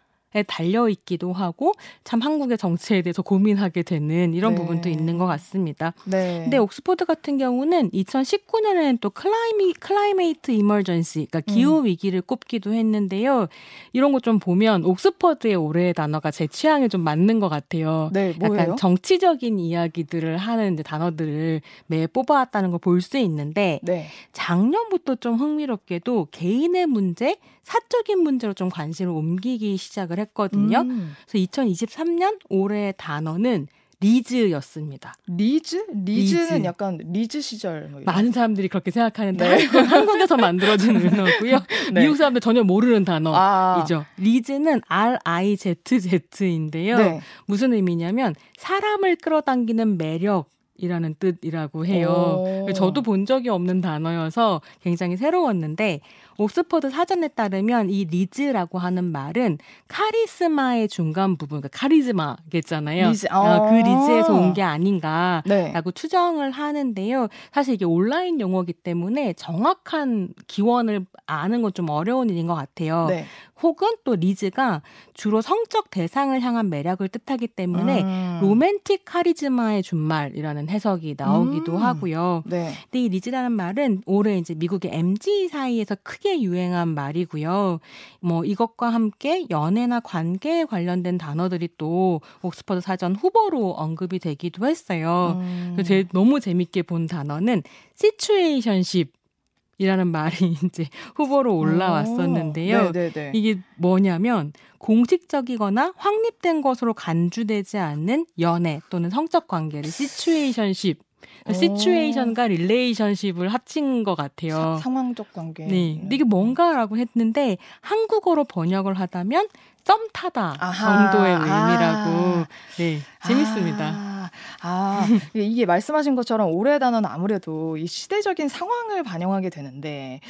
달려 있기도 하고 참 한국의 정치에 대해서 고민하게 되는 이런 네. 부분도 있는 것 같습니다. 네. 근데 옥스퍼드 같은 경우는 2019년에는 또 clima- climate emergency, 그러니까 음. 기후 위기를 꼽기도 했는데요. 이런 거 좀 보면 옥스퍼드의 올해의 단어가 제 취향에 좀 맞는 것 같아요. 네, 뭐예요? 약간 정치적인 이야기들을 하는 단어들을 매 뽑아왔다는 걸 볼 수 있는데 네. 작년부터 좀 흥미롭게도 개인의 문제, 사적인 문제로 좀 관심을 옮기기 시작을 했거든요. 음. 그래서 2023년 올해의 단어는 rizz였습니다. rizz? rizz는 rizz. 약간 리즈 시절 뭐. 많은 사람들이 그렇게 생각하는데 네. 한국, 한국에서 만들어진 은어고요. 네. 미국 사람들 전혀 모르는 아. 단어이죠. rizz는 R I Z Z인데요. 네. 무슨 의미냐면 사람을 끌어당기는 매력. 이라는 뜻이라고 해요. 오. 저도 본 적이 없는 단어여서 굉장히 새로웠는데 옥스퍼드 사전에 따르면 이 rizz라고 하는 말은 카리스마의 중간 부분, 그러니까 charisma겠잖아요. rizz. 어, 그 아. rizz에서 온 게 아닌가. 네. 라고 추정을 하는데요. 사실 이게 온라인 용어기 때문에 정확한 기원을 아는 건 좀 어려운 일인 것 같아요. 네. 혹은 또 rizz가 주로 성적 대상을 향한 매력을 뜻하기 때문에 음. romantic charisma의 준말이라는 해석이 나오기도 음. 하고요. 네. 근데 이 rizz라는 말은 올해 이제 미국의 MZ 사이에서 크게 유행한 말이고요. 뭐 이것과 함께 연애나 관계에 관련된 단어들이 또 옥스퍼드 사전 후보로 언급이 되기도 했어요. 음. 제 너무 재밌게 본 단어는 situationship 이라는 말이 이제 후보로 올라왔었는데요. 오. 이게 뭐냐면 공식적이거나 확립된 것으로 간주되지 않는 연애 또는 성적 관계를 시츄에이션십 오. 시츄에이션과 릴레이션십을 합친 것 같아요. 사- 상황적 관계. 네. 근데 이게 뭔가라고 했는데 한국어로 번역을 하다면 썸 타다 아하. 정도의 의미라고. 아. 네. 재밌습니다. 아, 아, 이게- 이게 말씀하신 것처럼 올해 단어는 아무래도 이 시대적인 상황을 반영하게 되는데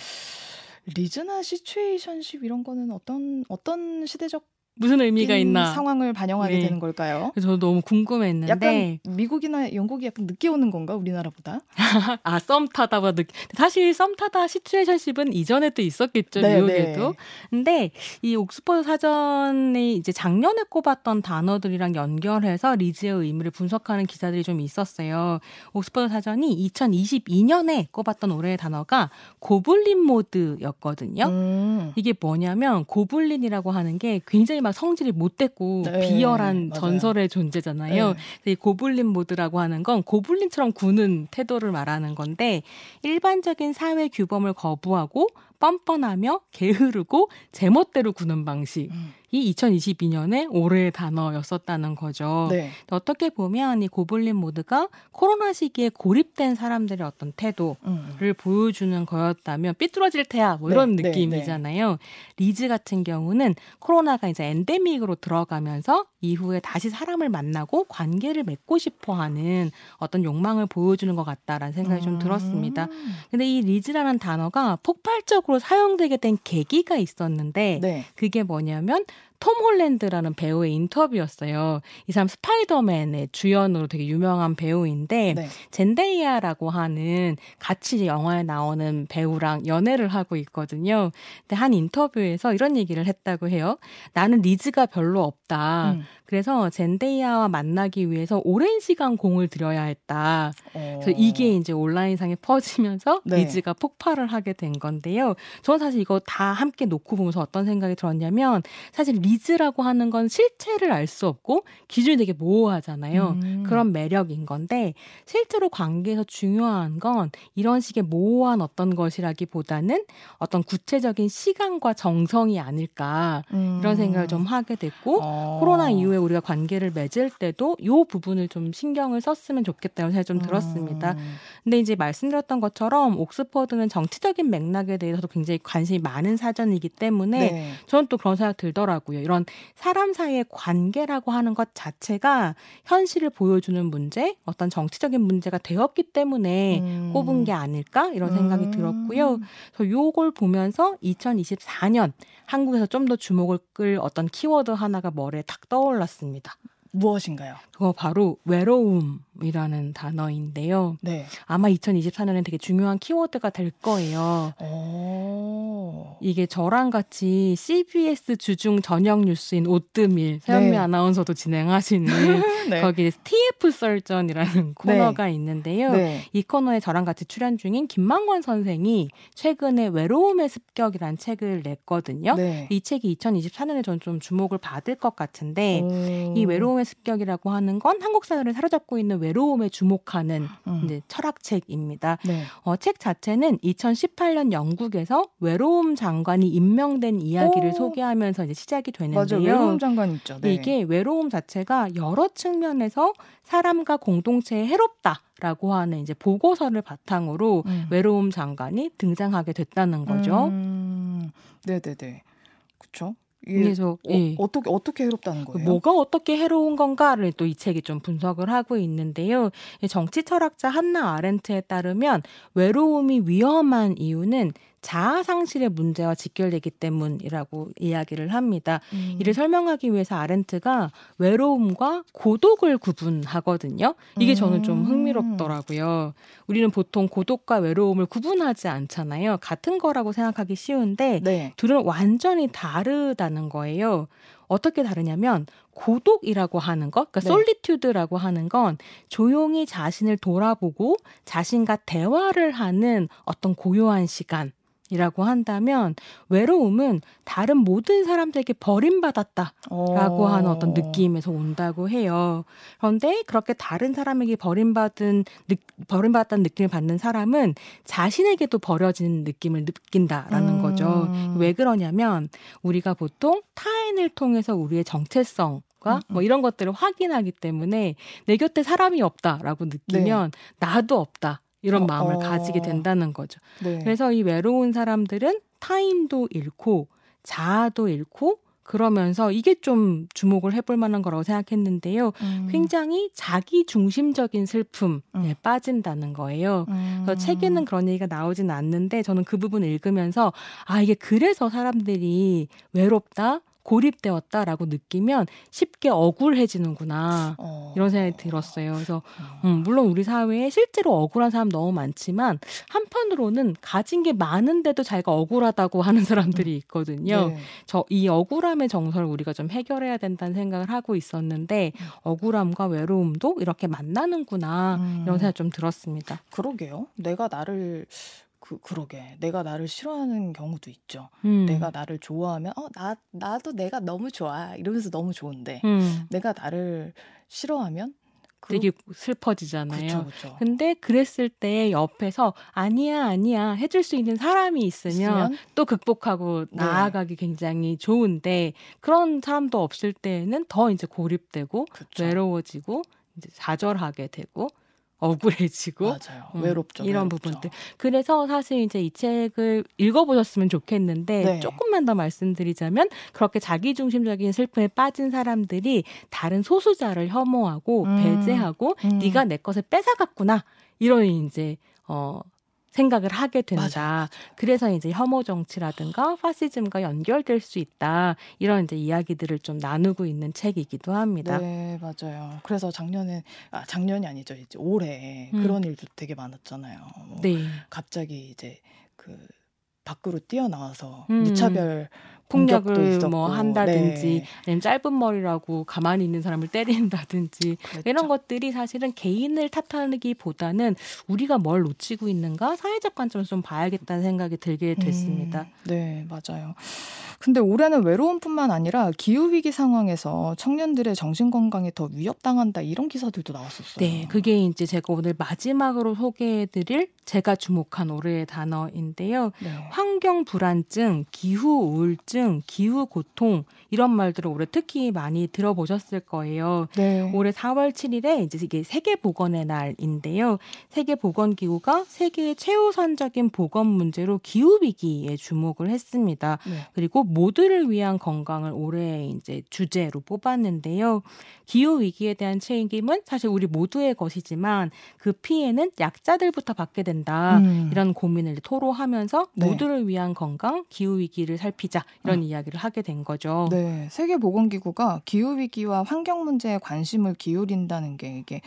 리즈나 시츄에이션십 이런 거는 어떤 어떤 시대적 무슨 의미가 있나? 상황을 반영하게 네. 되는 걸까요? 저도 너무 궁금했는데 약간 미국이나 영국이 약간 늦게 오는 건가 우리나라보다? 아 썸 타다가 느끼 사실 썸 타다 시츄에이션십은 이전에도 있었겠죠 네, 미국에도 네. 근데 이 옥스퍼드 사전에 이제 작년에 꼽았던 단어들이랑 연결해서 리즈의 의미를 분석하는 기사들이 좀 있었어요 옥스퍼드 사전이 2022년에 꼽았던 올해의 단어가 고블린 모드였거든요 음. 이게 뭐냐면 고블린이라고 하는 게 굉장히 막 성질이 못됐고 네, 비열한 맞아요. 전설의 존재잖아요. 네. 이 고블린 모드라고 하는 건 고블린처럼 구는 태도를 말하는 건데 일반적인 사회 규범을 거부하고 뻔뻔하며 게으르고 제멋대로 구는 방식이 음. 2022년에 올해의 단어였었다는 거죠. 네. 어떻게 보면 이 고블린 모드가 코로나 시기에 고립된 사람들의 어떤 태도 음. 를 보여주는 거였다면 삐뚤어질 테야 뭐 네, 이런 네, 느낌이잖아요. rizz 같은 경우는 코로나가 이제 엔데믹으로 들어가면서 이후에 다시 사람을 만나고 관계를 맺고 싶어 하는 어떤 욕망을 보여주는 것 같다라는 생각이 좀 들었습니다. 음. 근데 이 rizz라는 단어가 폭발적으로 사용되게 된 계기가 있었는데 네. 그게 뭐냐면 톰 홀랜드라는 배우의 인터뷰였어요. 이 사람 스파이더맨의 주연으로 되게 유명한 배우인데 네. 젠데이아라고 하는 같이 영화에 나오는 배우랑 연애를 하고 있거든요. 근데 한 인터뷰에서 이런 얘기를 했다고 해요. 나는 리즈가 별로 없다. 음. 그래서 젠데이아와 만나기 위해서 오랜 시간 공을 들여야 했다. 어. 그래서 이게 이제 온라인상에 퍼지면서 네. 리즈가 폭발을 하게 된 건데요. 저는 사실 이거 다 함께 놓고 보면서 어떤 생각이 들었냐면 사실 리즈라고 하는 건 실체를 알 수 없고 기준이 되게 모호하잖아요. 음. 그런 매력인 건데 실제로 관계에서 중요한 건 이런 식의 모호한 어떤 것이라기보다는 어떤 구체적인 시간과 정성이 아닐까 음. 이런 생각을 좀 하게 됐고 어. 코로나 이후 에 우리가 관계를 맺을 때도 요 부분을 좀 신경을 썼으면 좋겠다는 생각이 좀 들었습니다. 음. 근데 이제 말씀드렸던 것처럼 옥스퍼드는 정치적인 맥락에 대해서도 굉장히 관심이 많은 사전이기 때문에 네. 저는 또 그런 생각 들더라고요. 이런 사람 사이의 관계라고 하는 것 자체가 현실을 보여주는 문제, 어떤 정치적인 문제가 되었기 때문에 음. 꼽은 게 아닐까 이런 생각이 음. 들었고요. 그래서 요걸 보면서 2024년 한국에서 좀 더 주목을 끌 어떤 키워드 하나가 머리에 딱 떠올 랐습니다. 무엇인가요? 그거 바로 외로움 이라는 단어인데요. 네. 아마 2024년에 되게 중요한 키워드가 될 거예요. 어. 이게 저랑 같이 CBS 주중 저녁 뉴스인 오뜨밀 서현미 네. 아나운서도 진행하시는 네. 거기에 TF 썰전이라는 코너가 있는데요. 네. 이 코너에 저랑 같이 출연 중인 김만권 선생이 최근에 외로움의 습격이라는 책을 냈거든요. 네. 이 책이 2024년에 전 좀 주목을 받을 것 같은데 오. 이 외로움의 습격이라고 하는 건 한국 사회를 사로잡고 있는 외 로움에 주목하는 음. 이제 철학책입니다. 네. 어, 책 자체는 2018년 영국에서 외로움 장관이 임명된 이야기를 오. 소개하면서 이제 시작이 맞아요. 되는데요. 외로움 장관 있죠. 네. 이게 외로움 자체가 여러 측면에서 사람과 공동체에 해롭다 라고 하는 이제 보고서를 바탕으로 음. 외로움 장관이 등장하게 됐다는 거죠. 음. 네네네. 그렇죠. 이게 그래서 어, 예. 어 떻게 어떻게 해롭다는 거예요? 뭐가 어떻게 해로운 건가를 또 이 책이 좀 분석을 하고 있는데요. 이 정치 철학자 한나 아렌트에 따르면 외로움이 위험한 이유는 자아 상실의 문제와 직결되기 때문이라고 이야기를 합니다. 음. 이를 설명하기 위해서 아렌트가 외로움과 고독을 구분하거든요. 이게 저는 좀 음. 흥미롭더라고요. 우리는 보통 고독과 외로움을 구분하지 않잖아요. 같은 거라고 생각하기 쉬운데 네. 둘은 완전히 다르다는 거예요. 어떻게 다르냐면 고독이라고 하는 것, 그러니까 네. 솔리튜드라고 하는 건 조용히 자신을 돌아보고 자신과 대화를 하는 어떤 고요한 시간. 이라고 한다면 외로움은 다른 모든 사람들에게 버림받았다라고 어. 하는 어떤 느낌에서 온다고 해요. 그런데 그렇게 다른 사람에게 버림받은 느, 버림받았다는 느낌을 받는 사람은 자신에게도 버려진 느낌을 느낀다라는 음. 거죠. 왜 그러냐면 우리가 보통 타인을 통해서 우리의 정체성 과 음, 음. 뭐 이런 것들을 확인하기 때문에 내 곁에 사람이 없다라고 느끼면 나도 없다 이런 어, 마음을 어. 가지게 된다는 거죠. 네. 그래서 이 외로운 사람들은 타인도 잃고 자아도 잃고 그러면서 이게 좀 주목을 해볼 만한 거라고 생각했는데요. 음. 굉장히 자기 중심적인 슬픔에 음. 빠진다는 거예요. 음. 그래서 책에는 그런 얘기가 나오진 않는데 저는 그 부분을 읽으면서 아 이게 그래서 사람들이 외롭다 고립되었다라고 느끼면 쉽게 억울해지는구나 어. 이런 생각이 들었어요. 그래서 어. 음, 물론 우리 사회에 실제로 억울한 사람 너무 많지만 한편으로는 가진 게 많은데도 자기가 억울하다고 하는 사람들이 있거든요. 네. 저이 억울함의 정서를 우리가 좀 해결해야 된다는 생각을 하고 있었는데 음. 억울함과 외로움도 이렇게 만나는구나 음. 이런 생각 좀 들었습니다. 그러게요. 내가 나를 그 그러게. 내가 나를 싫어하는 경우도 있죠. 음. 내가 나를 좋아하면 어 나 나도 내가 너무 좋아 이러면서 너무 좋은데 음, 내가 나를 싫어하면 그, 되게 슬퍼지잖아요. 그렇죠, 그렇죠. 근데 그랬을 때 옆에서 아니야 아니야 해줄 수 있는 사람이 있으면, 있으면 또 극복하고 네. 나아가기 굉장히 좋은데 그런 사람도 없을 때는 더 이제 고립되고 그렇죠. 외로워지고 이제 좌절하게 되고 억울해지고 맞아요. 음, 외롭죠. 이런 외롭죠. 부분들. 그래서 사실 이제 이 책을 읽어보셨으면 좋겠는데 네. 조금만 더 말씀드리자면 그렇게 자기중심적인 슬픔에 빠진 사람들이 다른 소수자를 혐오하고 음. 배제하고 음. 네가 내 것을 뺏어갔구나 이런 이제 어 생각을 하게 된다. 맞아. 그래서 이제 혐오 정치라든가 파시즘과 연결될 수 있다. 이런 이제 이야기들을 좀 나누고 있는 책이기도 합니다. 네, 맞아요. 그래서 작년에 아 작년이 아니죠. 이제 올해 음. 그런 일도 되게 많았잖아요. 뭐 네. 갑자기 이제 그 밖으로 뛰어나와서 음. 무차별 폭력을 뭐 한다든지 네. 아니면 짧은 머리라고 가만히 있는 사람을 때린다든지 그렇죠. 이런 것들이 사실은 개인을 탓하기보다는 우리가 뭘 놓치고 있는가 사회적 관점에서 좀 봐야겠다는 생각이 들게 됐습니다. 음, 네, 맞아요. 근데 올해는 외로움뿐만 아니라 기후 위기 상황에서 청년들의 정신 건강에 더 위협당한다 이런 기사들도 나왔었어요. 네, 그게 이제 제가 오늘 마지막으로 소개해드릴 제가 주목한 올해의 단어인데요. 네. 환경 불안증, 기후 우울증, 기후 고통 이런 말들을 올해 특히 많이 들어보셨을 거예요. 네. 올해 4월 7일에 이제 이게 세계 보건의 날인데요. 세계 보건 기구가 세계의 최우선적인 보건 문제로 기후 위기에 주목을 했습니다. 네. 그리고 모두를 위한 건강을 올해 이제 주제로 뽑았는데요. 기후 위기에 대한 책임은 사실 우리 모두의 것이지만 그 피해는 약자들부터 받게 된다. 음. 이런 고민을 토로하면서 네. 모두를 위한 건강, 기후 위기를 살피자 이런 음. 이야기를 하게 된 거죠. 네, 세계 보건 기구가 기후 위기와 환경 문제에 관심을 기울인다는 게 이게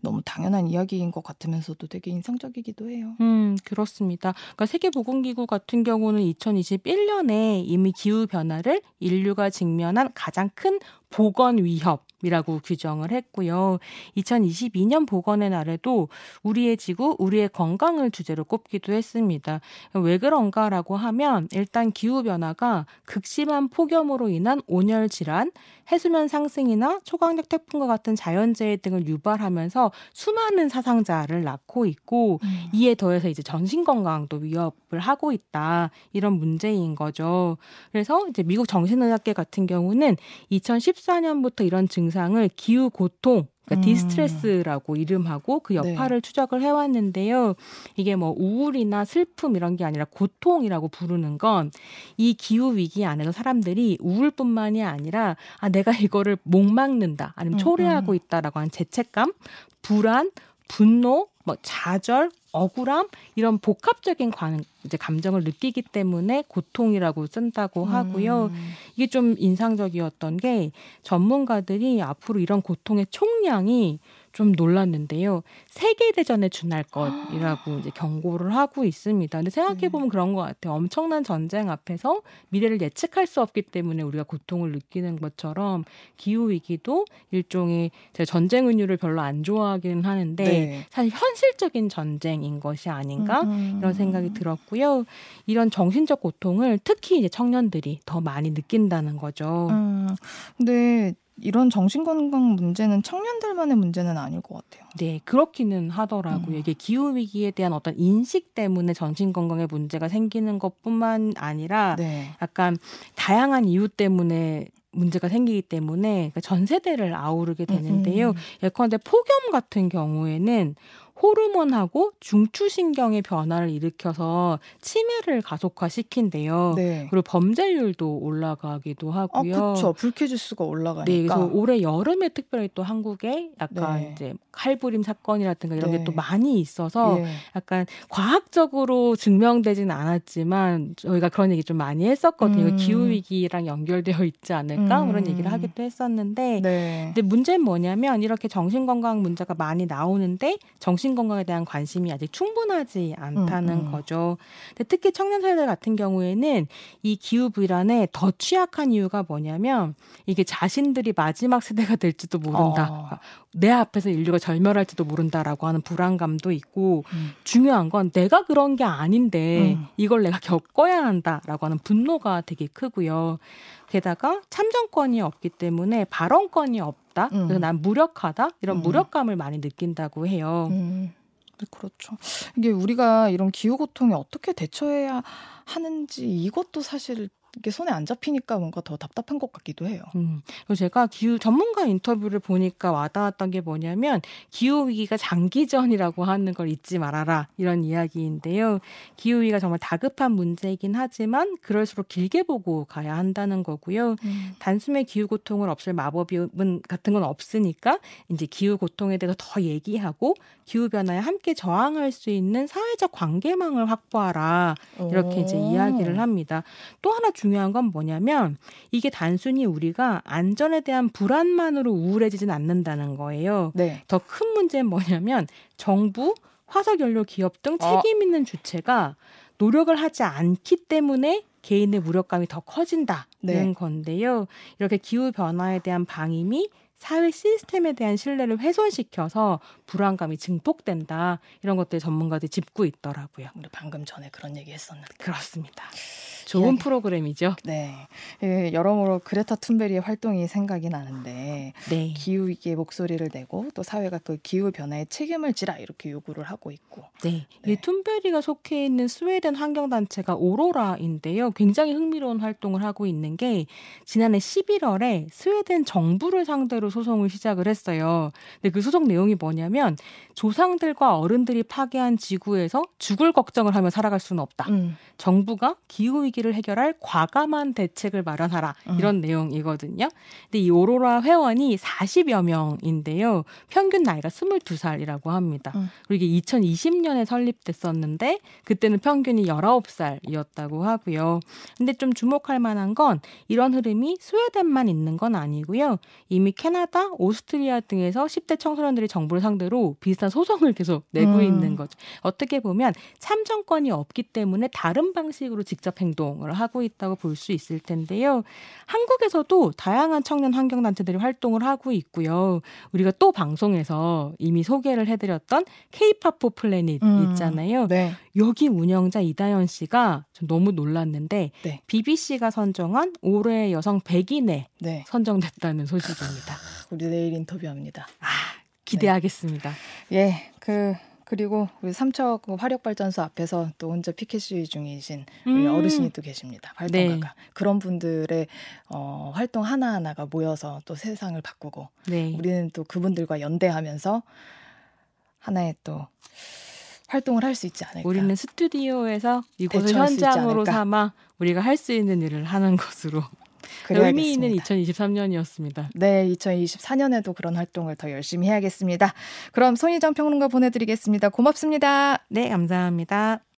너무 당연한 이야기인 것 같으면서도 되게 인상적이기도 해요. 음, 그렇습니다. 그러니까 세계 보건 기구 같은 경우는 2021년에 이미 기후 변화를 인류가 직면한 가장 큰 보건 위협이라고 규정을 했고요. 2022년 보건의 날에도 우리의 지구, 우리의 건강을 주제로 꼽기도 했습니다. 왜 그런가라고 하면 일단 기후 변화가 극심한 폭염으로 인한 온열 질환, 해수면 상승이나 초강력 태풍과 같은 자연재해 등을 유발하면서 수많은 사상자를 낳고 있고 음. 이에 더해서 이제 전신 건강도 위협을 하고 있다 이런 문제인 거죠. 그래서 이제 미국 정신의학계 같은 경우는 2014년부터 이런 증상을 기후 고통 그러니까 음. distress라고 이름하고 그 여파를 네. 추적을 해왔는데요. 이게 뭐 우울이나 슬픔 이런 게 아니라 고통이라고 부르는 건 이 기후 위기 안에서 사람들이 우울뿐만이 아니라 아 내가 이거를 못 막는다 아니면 음, 초래하고 음. 있다라고 하는 죄책감, 불안, 분노, 뭐 좌절, 억울함 이런 복합적인 관, 이제 감정을 느끼기 때문에 고통이라고 쓴다고 하고요. 음. 이게 좀 인상적이었던 게 전문가들이 앞으로 이런 고통의 총량이 좀 놀랐는데요. 세계 대전에 준할 것이라고 이제 경고를 하고 있습니다. 근데 생각해 보면 네. 그런 것 같아요. 엄청난 전쟁 앞에서 미래를 예측할 수 없기 때문에 우리가 고통을 느끼는 것처럼 기후 위기도 일종의 제가 전쟁 은유를 별로 안 좋아하기는 하는데 네. 사실 현실적인 전쟁인 것이 아닌가 음. 이런 생각이 들었고요. 이런 정신적 고통을 특히 이제 청년들이 더 많이 느낀다는 거죠. 음. 근데 이런 정신건강 문제는 청년들만의 문제는 아닐 것 같아요. 네, 그렇기는 하더라고요. 음. 이게 기후 위기에 대한 어떤 인식 때문에 정신 건강에 문제가 생기는 것뿐만 아니라 네. 약간 다양한 이유 때문에 문제가 생기기 때문에 그러니까 전 세대를 아우르게 되는데요. 음. 음. 예컨대 폭염 같은 경우에는 호르몬하고 중추신경의 변화를 일으켜서 치매를 가속화시킨대요. 네. 그리고 범죄율도 올라가기도 하고요. 아, 그렇죠. 불쾌지수가 올라가니까. 네, 그래서 올해 여름에 특별히 또 한국에 약간 네. 이제 칼부림 사건이라든가 이런 네. 게또 많이 있어서 네. 약간 과학적으로 증명되지는 않았지만 저희가 그런 얘기 좀 많이 했었거든요. 음. 기후 위기랑 연결되어 있지 않을까 음. 그런 얘기를 하기도 했었는데, 네. 근데 문제는 뭐냐면 이렇게 정신 건강 문제가 많이 나오는데 정신 정신 건강에 대한 관심이 아직 충분하지 않다는 음, 음. 거죠. 근데 특히 청년 세대 같은 경우에는 이 기후 불안에 더 취약한 이유가 뭐냐면 이게 자신들이 마지막 세대가 될지도 모른다. 어. 내 앞에서 인류가 절멸할지도 모른다라고 하는 불안감도 있고 음. 중요한 건 내가 그런 게 아닌데 음. 이걸 내가 겪어야 한다라고 하는 분노가 되게 크고요. 게다가 참정권이 없기 때문에 발언권이 없다. 음. 그래서 난 무력하다. 이런 음. 무력감을 많이 느낀다고 해요. 음. 네, 그렇죠. 이게 우리가 이런 기후 고통에 어떻게 대처해야 하는지 이것도 사실 이게 손에 안 잡히니까 뭔가 더 답답한 것 같기도 해요. 음, 그리고 제가 기후 전문가 인터뷰를 보니까 와닿았던 게 뭐냐면 기후 위기가 장기전이라고 하는 걸 잊지 말아라 이런 이야기인데요. 기후 위기가 정말 다급한 문제이긴 하지만 그럴수록 길게 보고 가야 한다는 거고요. 음. 단숨에 기후 고통을 없앨 마법이 같은 건 없으니까 이제 기후 고통에 대해서 더 얘기하고 기후 변화에 함께 저항할 수 있는 사회적 관계망을 확보하라 이렇게 이제 이야기를 합니다. 또 하나 중 요한 건 뭐냐면 이게 단순히 우리가 안전에 대한 불안만으로 우울해지진 않는다는 거예요. 네. 더큰 문제는 뭐냐면 정부, 화석연료 기업 등 어. 책임 있는 주체가 노력을 하지 않기 때문에 개인의 무력감이 더 커진다는 네. 건데요. 이렇게 기후 변화에 대한 방임이 사회 시스템에 대한 신뢰를 훼손시켜서 불안감이 증폭된다. 이런 것들 전문가들이 짚고 있더라고요. 우리 방금 전에 그런 얘기 했었는데. 그렇습니다. 좋은 이야기. 프로그램이죠. 네. 예, 여러모로 그레타 툰베리의 활동이 생각이 나는데 네. 기후 위기의 목소리를 내고 또 사회가 그 기후 변화에 책임을 지라 이렇게 요구를 하고 있고. 네. 네. 이 툰베리가 속해 있는 스웨덴 환경 단체가 오로라인데요. 굉장히 흥미로운 활동을 하고 있는 게 지난해 11월에 스웨덴 정부를 상대로 소송을 시작을 했어요. 근데 그 소송 내용이 뭐냐면 조상들과 어른들이 파괴한 지구에서 죽을 걱정을 하며 살아갈 수는 없다. 음. 정부가 기후 위기 위기를 해결할 과감한 대책을 마련하라 음. 이런 내용이거든요. 근데 이 오로라 회원이 40여 명인데요. 평균 나이가 22살이라고 합니다. 음. 그리고 이게 2020년에 설립됐었는데 그때는 평균이 19살이었다고 하고요. 근데 좀 주목할 만한 건 이런 흐름이 스웨덴만 있는 건 아니고요. 이미 캐나다, 오스트리아 등에서 10대 청소년들이 정부를 상대로 비슷한 소송을 계속 내고 음. 있는 거죠. 어떻게 보면 참정권이 없기 때문에 다른 방식으로 직접 행동 활동을 하고 있다고 볼 수 있을 텐데요. 한국에서도 다양한 청년 환경 단체들이 활동을 하고 있고요. 우리가 또 방송에서 이미 소개를 해드렸던 K-팝4 플래닛 음, 있잖아요. 네. 여기 운영자 이다현 씨가 좀 너무 놀랐는데 네. BBC가 선정한 올해 여성 100인에 네. 선정됐다는 소식입니다. 우리 내일 인터뷰합니다. 아, 기대하겠습니다. 예, 그 그리고 우리 삼척 화력발전소 앞에서 또 혼자 피켓 시위 중이신 우리 음. 어르신이 또 계십니다. 활동가가. 네. 그런 분들의 어, 활동 하나 하나가 모여서 또 세상을 바꾸고 네. 우리는 또 그분들과 연대하면서 하나의 또 활동을 할 수 있지 않을까. 우리는 스튜디오에서 이곳을 현장으로 삼아 우리가 할 수 있는 일을 하는 것으로 의미 있는 2023년이었습니다. 네, 2024년에도 그런 활동을 더 열심히 해야겠습니다. 그럼 손희정 평론가 보내드리겠습니다. 고맙습니다. 네, 감사합니다.